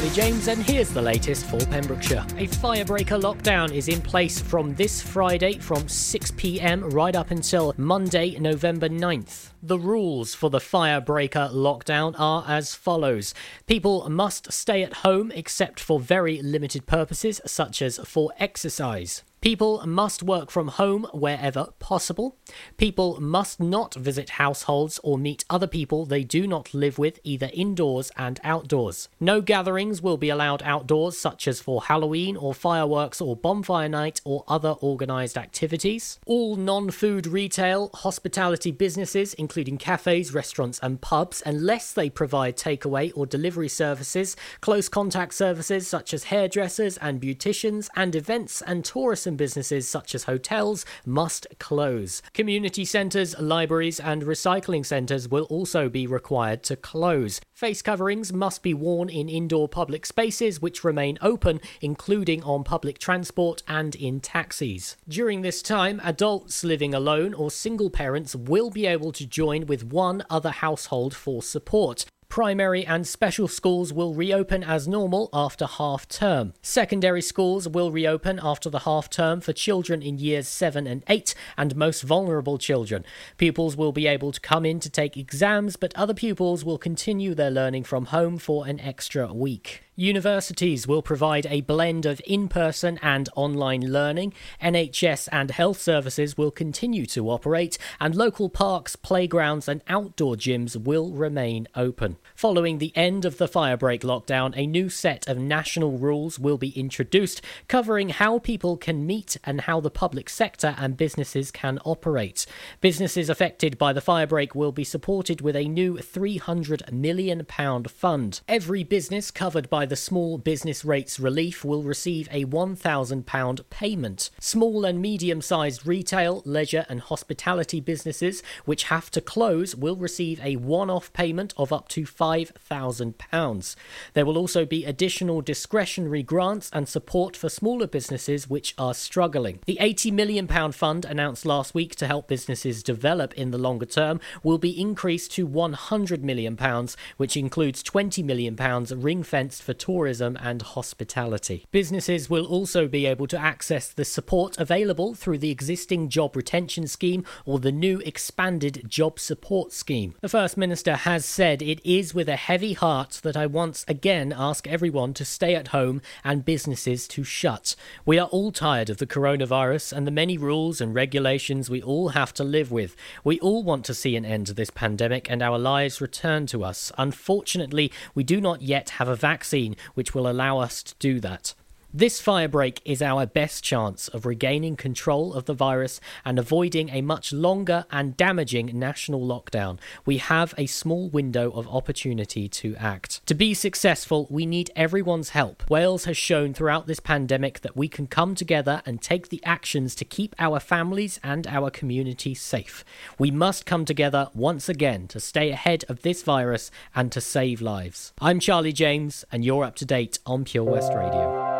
Charlie James, and here's the latest for Pembrokeshire. A firebreaker lockdown is in place from this Friday from 6 pm right up until Monday, November 9th. The rules for the firebreaker lockdown are as follows People must stay at home except for very limited purposes, such as for exercise. People must work from home wherever possible. People must not visit households or meet other people they do not live with, either indoors and outdoors. No gatherings will be allowed outdoors, such as for Halloween or fireworks or bonfire night or other organised activities. All non food retail, hospitality businesses, including cafes, restaurants, and pubs, unless they provide takeaway or delivery services, close contact services such as hairdressers and beauticians, and events and tourism businesses such as hotels must close. Community centres, libraries, and recycling centres will also be required to close. Face coverings must be worn in indoor public spaces which remain open, including on public transport and in taxis. During this time, adults living alone or single parents will be able to join with one other household for support. Primary and special schools will reopen as normal after half term. Secondary schools will reopen after the half term for children in years 7 and 8 and most vulnerable children. Pupils will be able to come in to take exams, but other pupils will continue their learning from home for an extra week. Universities will provide a blend of in person and online learning. NHS and health services will continue to operate, and local parks, playgrounds, and outdoor gyms will remain open. Following the end of the firebreak lockdown, a new set of national rules will be introduced covering how people can meet and how the public sector and businesses can operate. Businesses affected by the firebreak will be supported with a new £300 million fund. Every business covered by the small business rates relief will receive a £1,000 payment. Small and medium sized retail, leisure, and hospitality businesses which have to close will receive a one off payment of up to £5,000. There will also be additional discretionary grants and support for smaller businesses which are struggling. The £80 million fund announced last week to help businesses develop in the longer term will be increased to £100 million, which includes £20 million ring fenced for tourism and hospitality. Businesses will also be able to access the support available through the existing job retention scheme or the new expanded job support scheme. The First Minister has said it is with a heavy heart that I once again ask everyone to stay at home and businesses to shut. We are all tired of the coronavirus and the many rules and regulations we all have to live with. We all want to see an end to this pandemic and our lives return to us. Unfortunately, we do not yet have a vaccine which will allow us to do that. This firebreak is our best chance of regaining control of the virus and avoiding a much longer and damaging national lockdown. We have a small window of opportunity to act. To be successful, we need everyone's help. Wales has shown throughout this pandemic that we can come together and take the actions to keep our families and our community safe. We must come together once again to stay ahead of this virus and to save lives. I'm Charlie James, and you're up to date on Pure West Radio.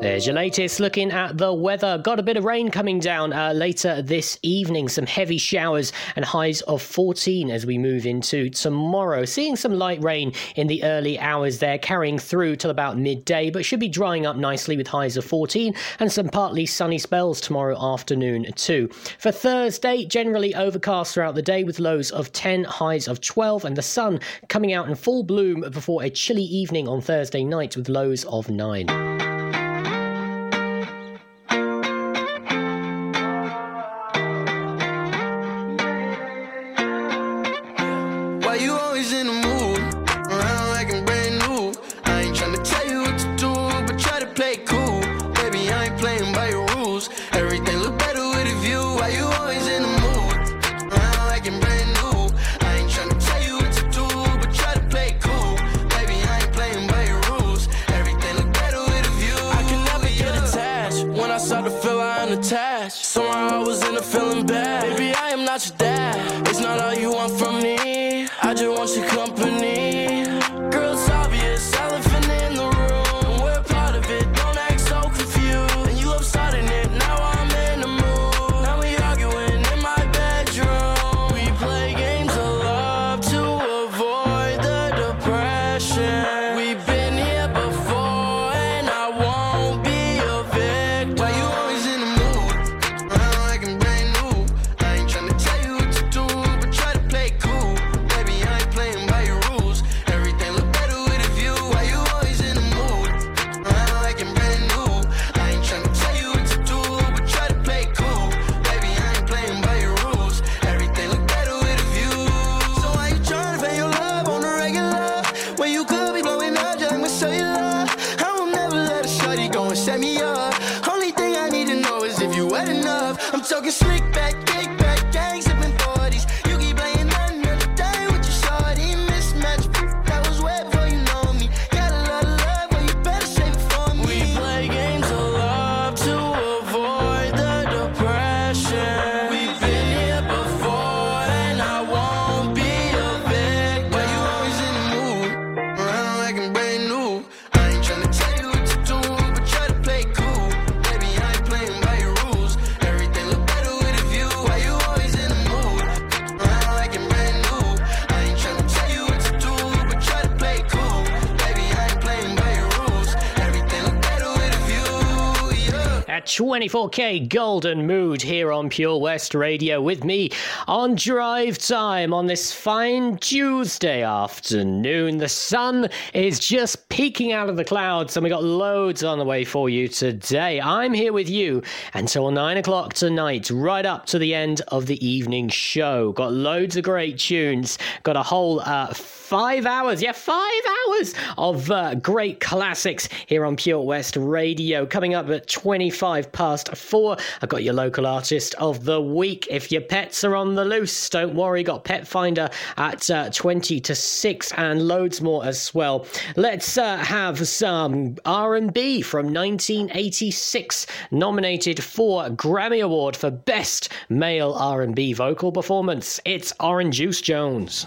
There's your latest looking at the weather. Got a bit of rain coming down uh, later this evening, some heavy showers and highs of 14 as we move into tomorrow. Seeing some light rain in the early hours there, carrying through till about midday, but should be drying up nicely with highs of 14 and some partly sunny spells tomorrow afternoon too. For Thursday, generally overcast throughout the day with lows of 10, highs of 12, and the sun coming out in full bloom before a chilly evening on Thursday night with lows of 9. 24kGoldn Mood here on Pure West Radio with me on drive time on this fine Tuesday afternoon. The sun is just peeking out of the clouds and we got loads on the way for you today. I'm here with you until 9 o'clock tonight, right up to the end of the evening show. Got loads of great tunes, got a whole uh, five hours, yeah, five hours of uh, great classics here on Pure West Radio. Coming up at 25 past four, I've got your local artist of the week. If your pets are on the loose, don't worry, got Pet Finder at uh, 20 to 6 and loads more as well. Let's uh, have some R&B from 1986, nominated for Grammy Award for Best Male R&B Vocal Performance. It's Oran Juice Jones.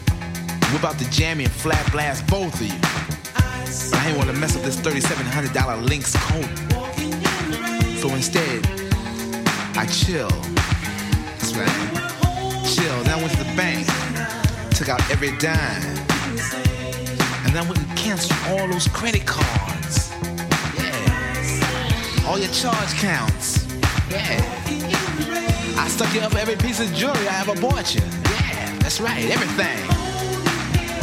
Whip about to jam and flat blast both of you. I ain't wanna mess up this $3,700 Lynx coat. So instead, I chill. That's right. Chill. Then I went to the bank, took out every dime. And then I went and canceled all those credit cards. Yeah. All your charge counts. Yeah. I stuck you up every piece of jewelry I ever bought you. Yeah, that's right. Everything.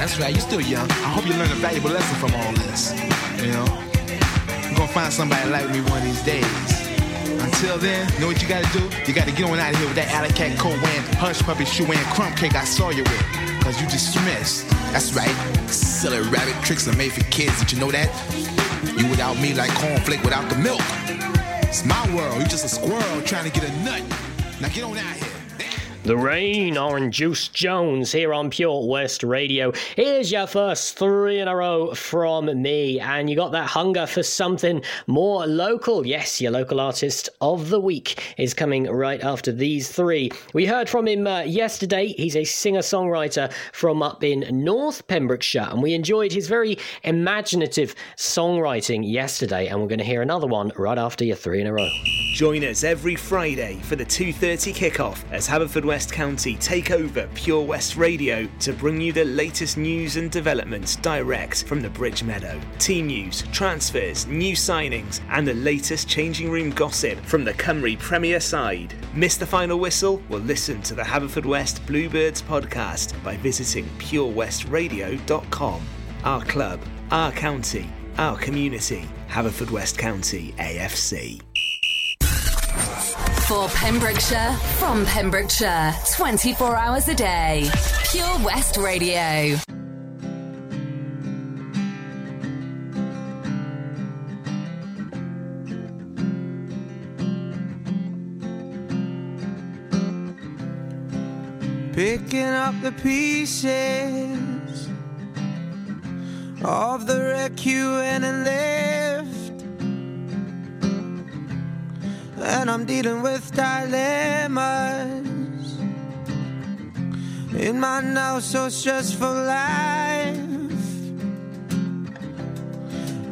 That's right, you're still young. I hope you learn a valuable lesson from all this. You know? You're gonna find somebody like me one of these days. Until then, know what you gotta do? You gotta get on out of here with that alley cat coat hush puppy shoe wearing, crumb cake I saw you with. Cause you dismissed. That's right. Silly rabbit tricks are made for kids. Did you know that? You without me like cornflake without the milk. It's my world. You just a squirrel trying to get a nut. Now get on out of here. The Rain, Oran Juice Jones here on Pure West Radio. Here's your first three in a row from me, and you got that hunger for something more local. Yes, your local artist of the week is coming right after these three. We heard from him uh, yesterday. He's a singer songwriter from up in North Pembrokeshire, and we enjoyed his very imaginative songwriting yesterday, and we're going to hear another one right after your three in a row. Join us every Friday for the 2:30 kickoff as Haverfordwest County take over Pure West Radio to bring you the latest news and developments direct from the Bridge Meadow. Team news, transfers, new signings, and the latest changing room gossip from the Cymru Premier side. Miss the final whistle? Well, listen to the Haverfordwest Bluebirds podcast by visiting purewestradio.com. Our club, our county, our community. Haverfordwest County AFC. For Pembrokeshire, from Pembrokeshire, 24 hours a day. Pure West Radio. Picking up the pieces of the wreck you went and left. And I'm dealing with dilemmas in my now so stressful life.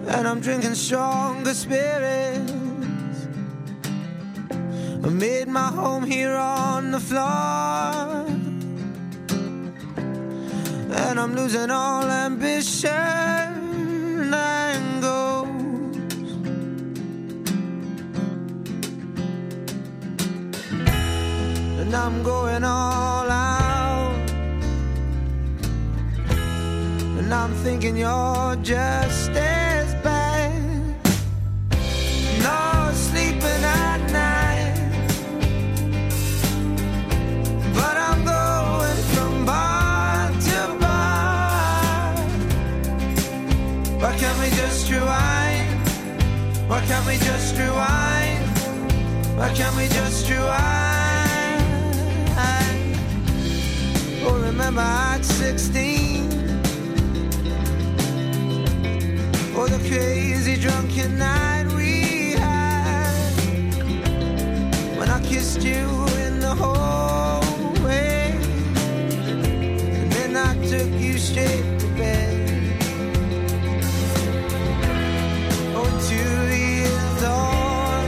And I'm drinking stronger spirits. I made my home here on the floor. And I'm losing all ambition and goals. And I'm going all out. And I'm thinking you're just as bad. No sleeping at night. But I'm going from bar to bar. Why can't we just rewind? Why can't we just rewind? Why can't we just rewind? Remember at 16. Oh, the crazy drunken night we had when I kissed you in the hallway, and then I took you straight to bed. Oh, years on,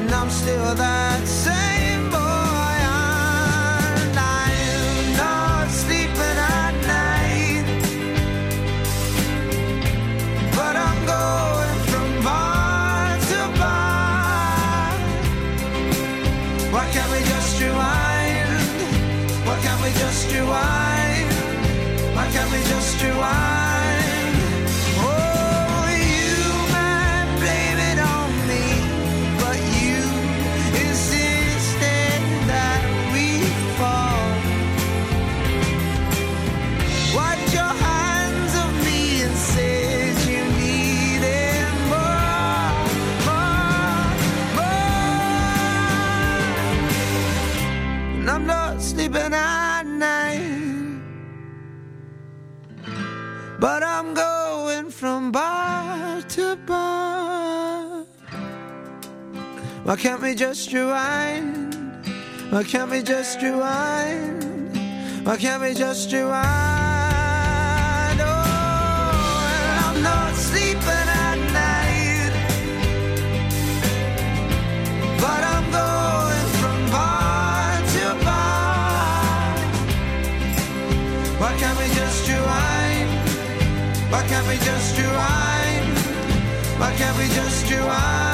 and I'm still that same do I? bar to bar. Why can't we just rewind? Why can't we just rewind? Why can't we just rewind? Why can't we just rewind? Why can't we just rewind?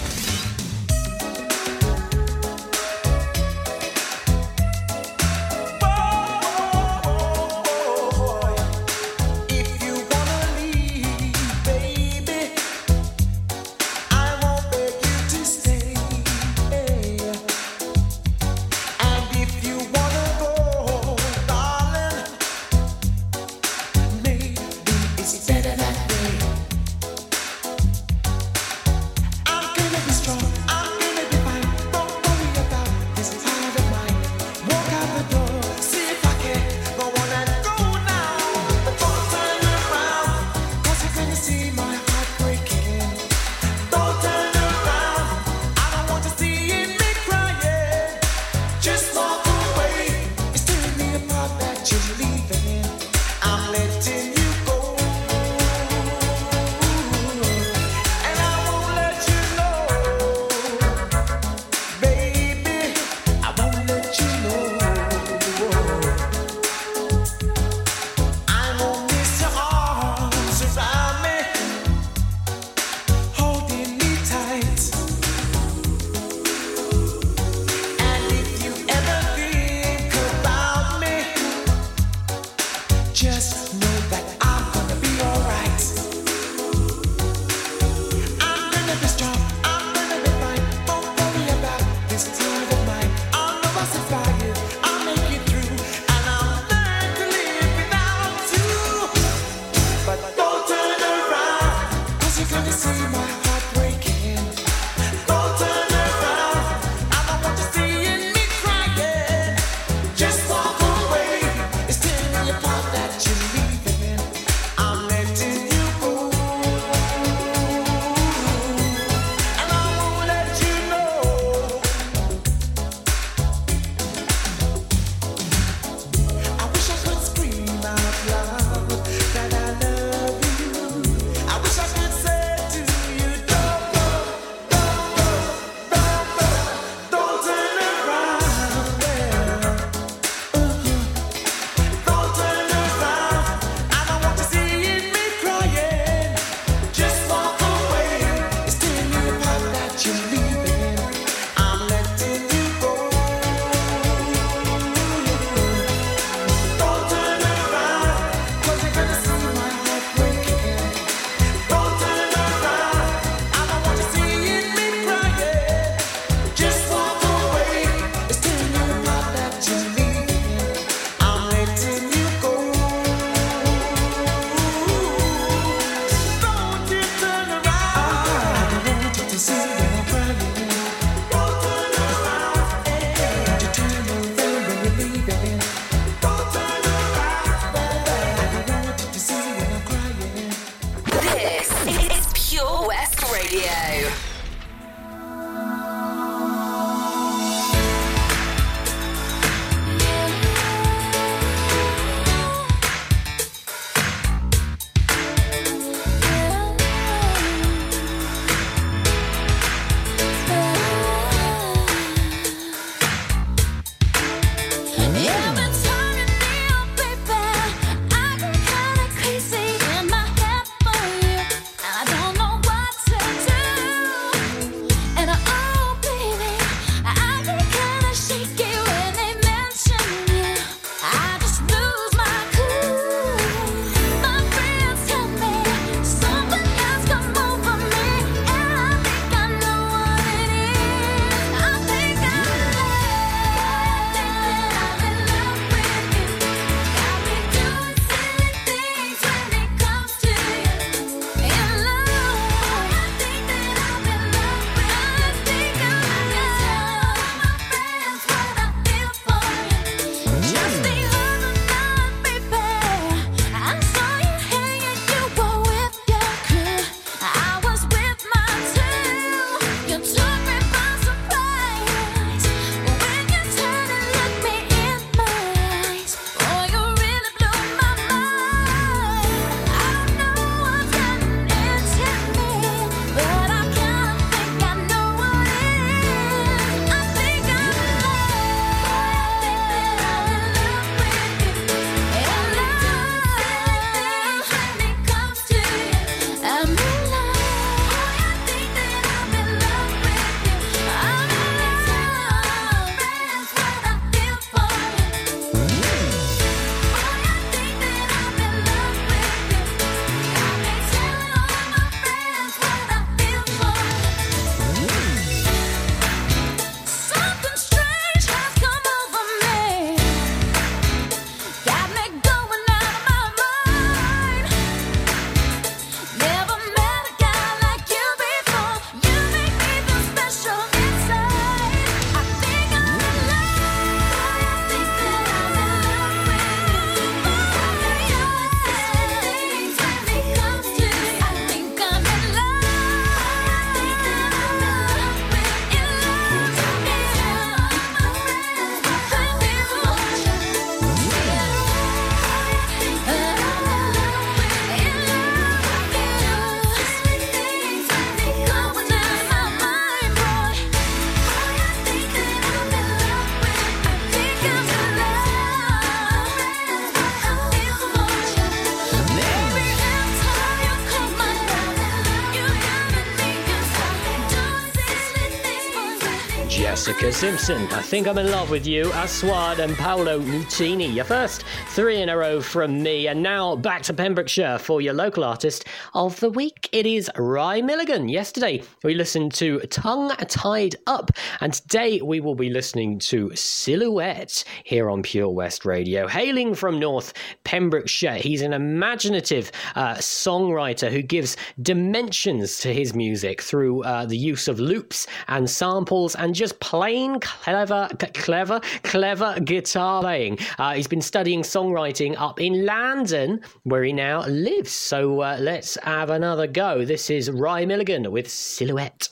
Simpson. I think I'm in love with you. Aswad and Paolo Nutini. Your first three in a row from me. And now back to Pembrokeshire for your local artist of the week. It is Rye Milligan. Yesterday we listened to Tongue Tied Up. And today we will be listening to Silhouette here on Pure West Radio. Hailing from North Pembrokeshire, he's an imaginative uh, songwriter who gives dimensions to his music through uh, the use of loops and samples and just plain clever, clever, clever guitar playing. Uh, he's been studying songwriting up in London, where he now lives. So uh, let's have another go. This is Rye Milligan with Silhouette.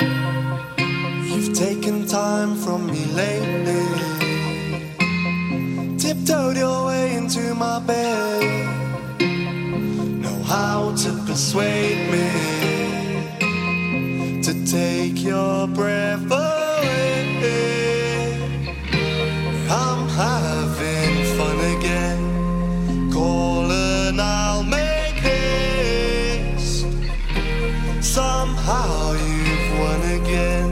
You've taken time from me lately. Tiptoed your way into my bed. Know how to persuade me to take your breath away. I'm having Somehow you've won again.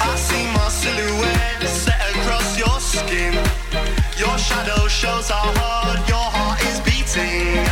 I see my silhouette set across your skin. Your shadow shows how hard your heart is beating.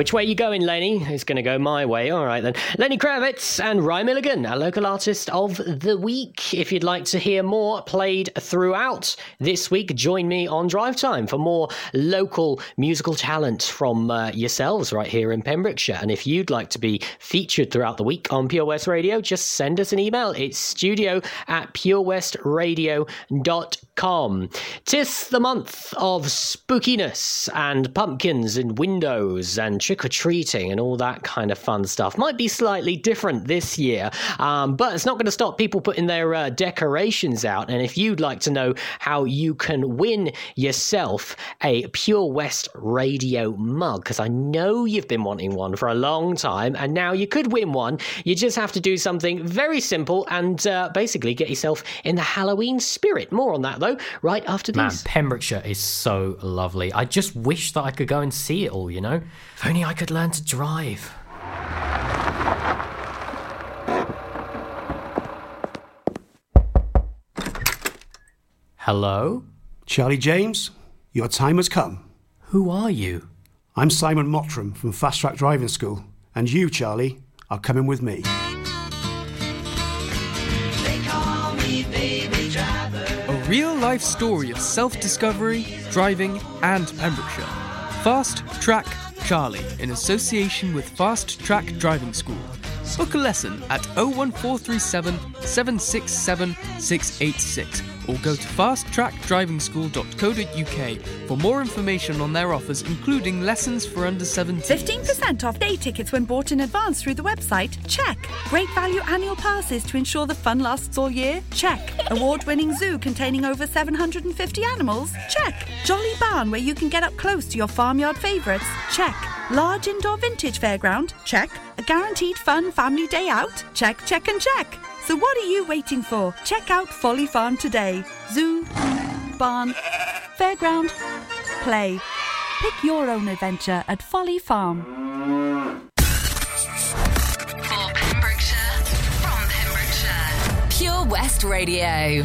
Which way you going, Lenny? It's going to go my way. All right then. Lenny Kravitz and Ryan Milligan, our local artist of the week. If you'd like to hear more played throughout this week, join me on Drive Time for more local musical talent from uh, yourselves right here in Pembrokeshire. And if you'd like to be featured throughout the week on Pure West Radio, just send us an email. It's studio at purewestradio.com. Tis the month of spookiness and pumpkins in windows and trick or treating and all that kind of fun stuff. Might be slightly different this year, um, but it's not going to stop people putting their uh, decorations out. And if you'd like to know how you can win yourself a Pure West Radio mug, because I know you've been wanting one for a long time, and now you could win one, you just have to do something very simple and uh, basically get yourself in the Halloween spirit. More on that, though, right after Man, these. Pembrokeshire is so lovely. I just wish that I could go and see it all, you know? If only I could learn to drive. Hello? Charlie James, your time has come. Who are you? I'm Simon Mottram from Fast Track Driving School, and you, Charlie, are coming with me. Real life story of self discovery, driving, and Pembrokeshire. Fast Track Charlie in association with Fast Track Driving School. Book a lesson at 01437 767 686 or go to fasttrackdrivingschool.co.uk for more information on their offers, including lessons for under 17. 15% off day tickets when bought in advance through the website? Check. Great value annual passes to ensure the fun lasts all year? Check. Award winning zoo containing over 750 animals? Check. Jolly barn where you can get up close to your farmyard favourites? Check. Large indoor vintage fairground? Check. A guaranteed fun family day out? Check, check, and check. So what are you waiting for? Check out Folly Farm today. Zoo, barn, fairground, play. Pick your own adventure at Folly Farm. For Pembrokeshire, from Pembrokeshire, Pure West Radio.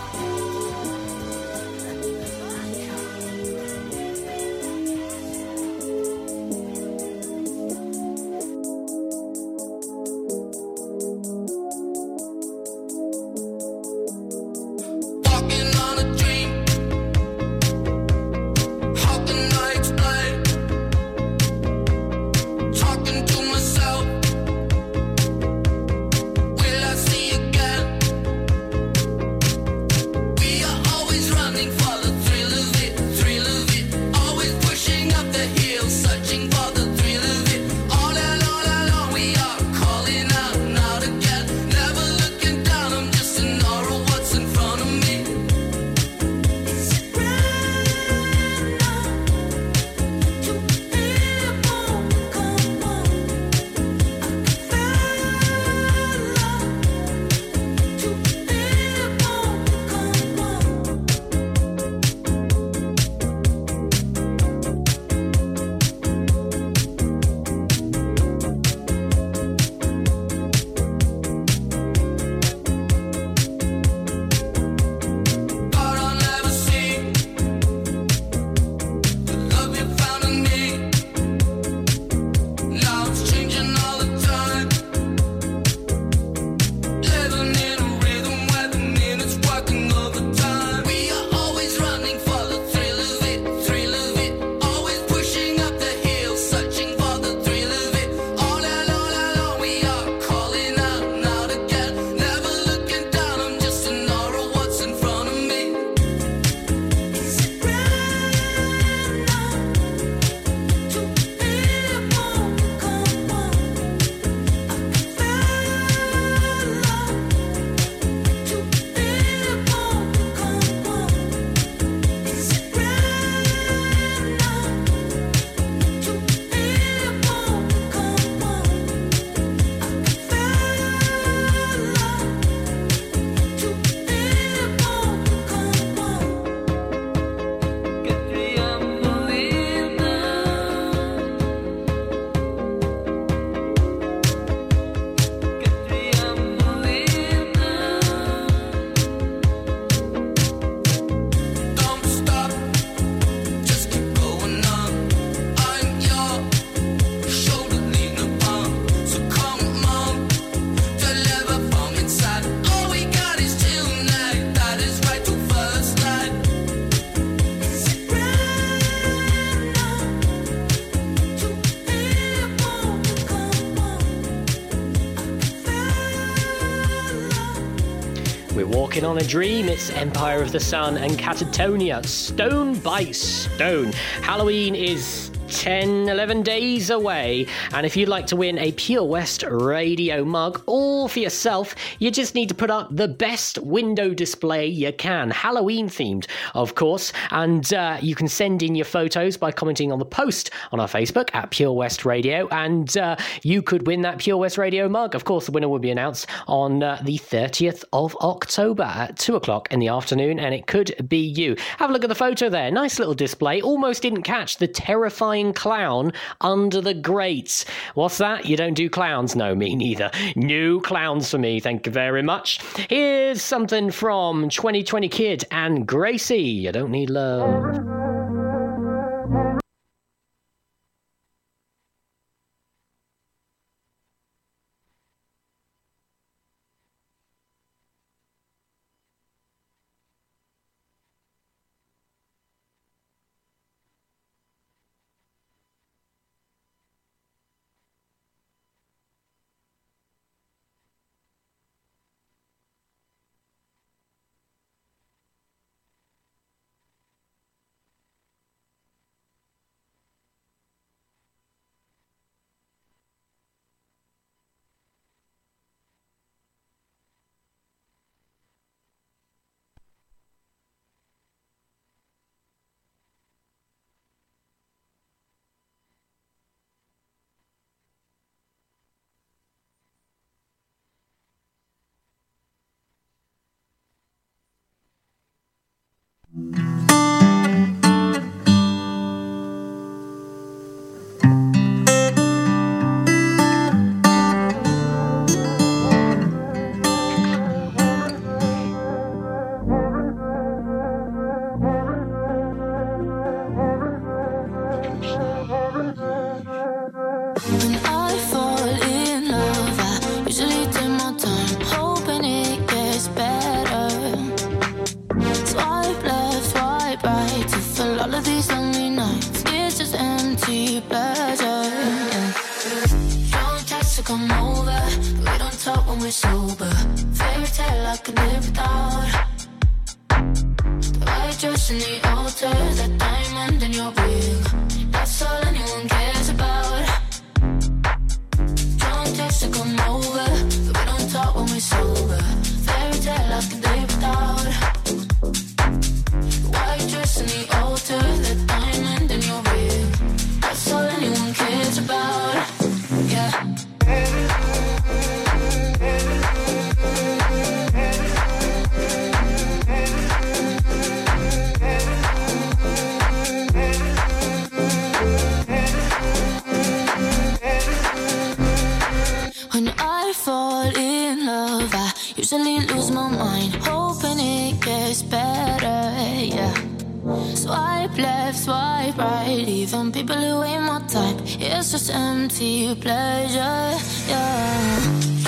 On a dream. It's Empire of the Sun and Catatonia, stone by stone. Halloween is 10, 11 days away. And if you'd like to win a Pure West radio mug all for yourself, you just need to put up the best window display you can. Halloween themed, of course. And uh, you can send in your photos by commenting on the post on our Facebook at Pure West Radio. And uh, you could win that Pure West radio mug. Of course, the winner will be announced on uh, the 30th of October at 2 o'clock in the afternoon. And it could be you. Have a look at the photo there. Nice little display. Almost didn't catch the terrifying clown under the grates. What's that? You don't do clowns? No, me neither. New clowns for me, thank you very much. Here's something from 220 Kid and Gracey. You don't need love. we're sober. Fairy tale I could live without. The white dress and the altar, that diamond in your ring. That's all anyone cares about. Don't text to come over, but we don't talk when we're sober. Fairy tale I could people who ain't my type. It's just empty pleasure. Yeah.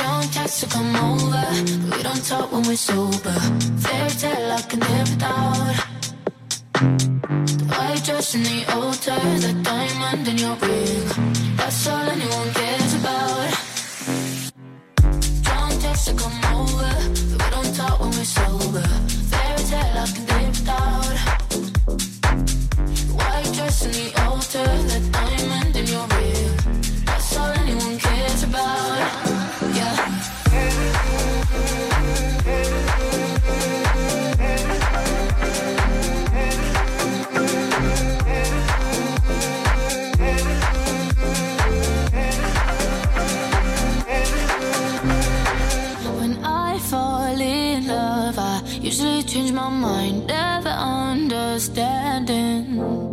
Don't text to come over, we don't talk when we're sober. Fairy tale I can live without. The white dress and the altar, the diamond in your ring. That's all anyone cares about. Don't text to come over, we don't talk when we're sober. Fairy tale I can live the diamond in your ring. That's all anyone cares about. Yeah. When I fall in love, I usually change my mind, never understanding.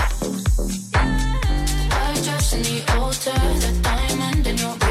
The altar, the diamond in your ring.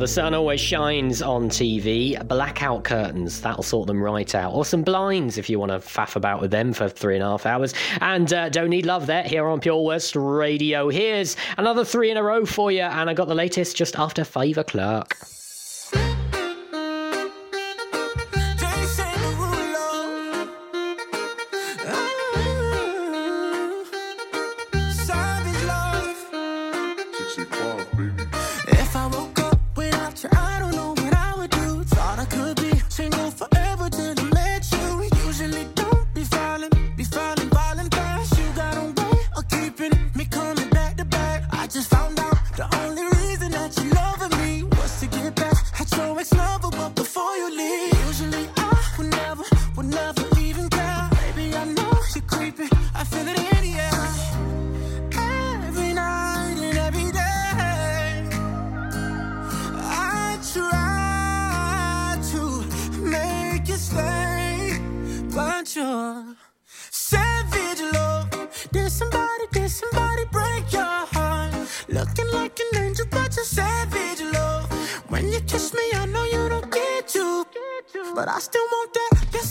the sun always shines on TV. Blackout curtains, that'll sort them right out. Or some blinds if you want to faff about with them for three and a half hours. And uh, don't need love there here on Pure West Radio. Here's another three in a row for you. And I got the latest just after five o'clock. somebody break your heart. Looking like an angel, but you're savage, love. When you kiss me, I know you don't get you. But I still want that. Yes,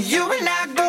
You and I